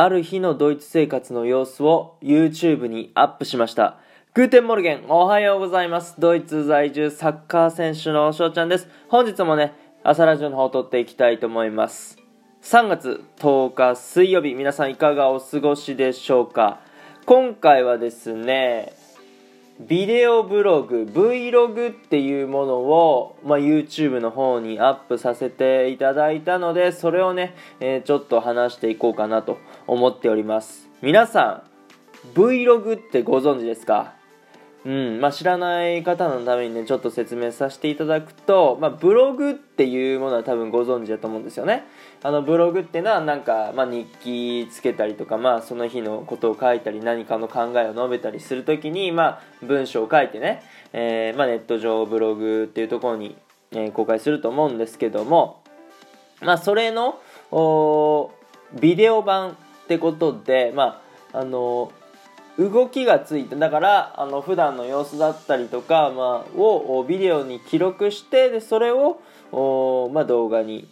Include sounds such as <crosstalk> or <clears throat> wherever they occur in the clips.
ある日のドイツ生活の様子を YouTube にアップしました。 Guten Morgen、おはようございます。ドイツ在住サッカー選手の翔ちゃんです。本日もね、朝ラジオの方を撮っていきたいと思います。3月10日水曜日、皆さんいかがお過ごしでしょうか？今回はですね、ビデオブログ Vlog っていうものを、まあ、YouTube の方にアップさせていただいたのでそれをね、えーちょっと話していこうかなと思っております。皆さん Vlog ってご存知ですか？うんまあ、知らない方のためにねちょっと説明させていただくと、まあ、ブログっていうものは多分ご存知だと思うんですよね。あのブログっていうのはなんか、まあ、日記つけたりとか、まあ、その日のことを書いたり何かの考えを述べたりするときに、まあ、文章を書いてね、えーまあ、ネット上ブログっていうところに、えー公開すると思うんですけども、まあ、それのビデオ版ってことで、まああの動きがついてだからあの普段の様子だったりとか、まあ、をビデオに記録してでそれをお、まあ、動画に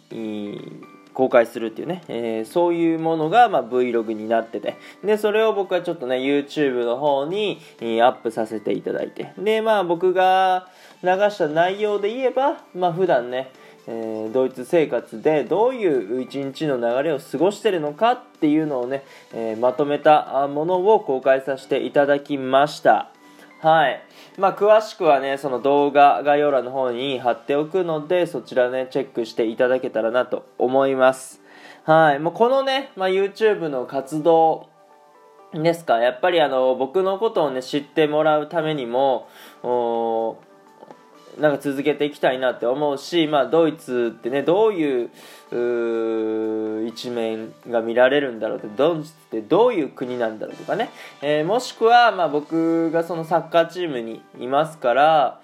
公開するっていうね、えーそういうものが、まあ、Vlog になってて。でそれを僕はちょっとね YouTube の方にアップさせていただいて。でまあ僕が流した内容で言えばまあ普段ねえードイツ生活でどういう一日の流れを過ごしてるのかっていうのをね、えーまとめたものを公開させていただきました。はい。まあ詳しくはねその動画概要欄の方に貼っておくのでそちらねチェックしていただけたらなと思います。はい。もうこのね、まあ、YouTube の活動ですか。やっぱりあの僕のことをね知ってもらうためにもおなんか続けていきたいなって思うし、まあ、ドイツってねどういう一面が見られるんだろうってドイツってどういう国なんだろうとかね、えーもしくは、まあ、僕がそのサッカーチームにいますから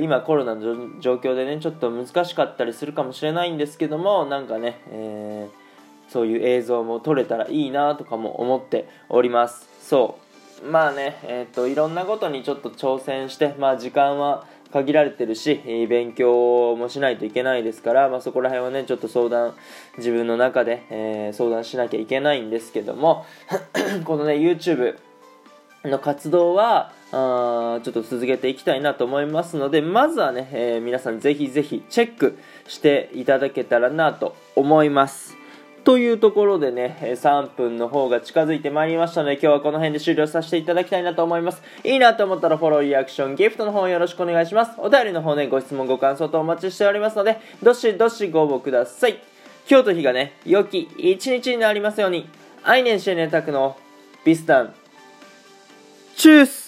今コロナの状況でねちょっと難しかったりするかもしれないんですけどもなんかね、えーそういう映像も撮れたらいいなとかも思っております。そう。まあねえっ、といろんなことにちょっと挑戦してまあ時間は限られてるし勉強もしないといけないですから、まあ、そこら辺はねちょっと相談自分の中で、えー相談しなきゃいけないんですけども <clears throat> このね YouTube の活動はあちょっと続けていきたいなと思いますのでまずはね、えー皆さんぜひぜひチェックしていただけたらなと思います。というところでね3分の方が近づいてまいりましたので今日はこの辺で終了させていただきたいなと思います。いいなと思ったらフォローリアクションギフトの方よろしくお願いします。お便りの方ねご質問ご感想とお待ちしておりますのでどしどしご応募ください。今日と日がね良き一日になりますように。アイネンシェネタクのビスタンチュース。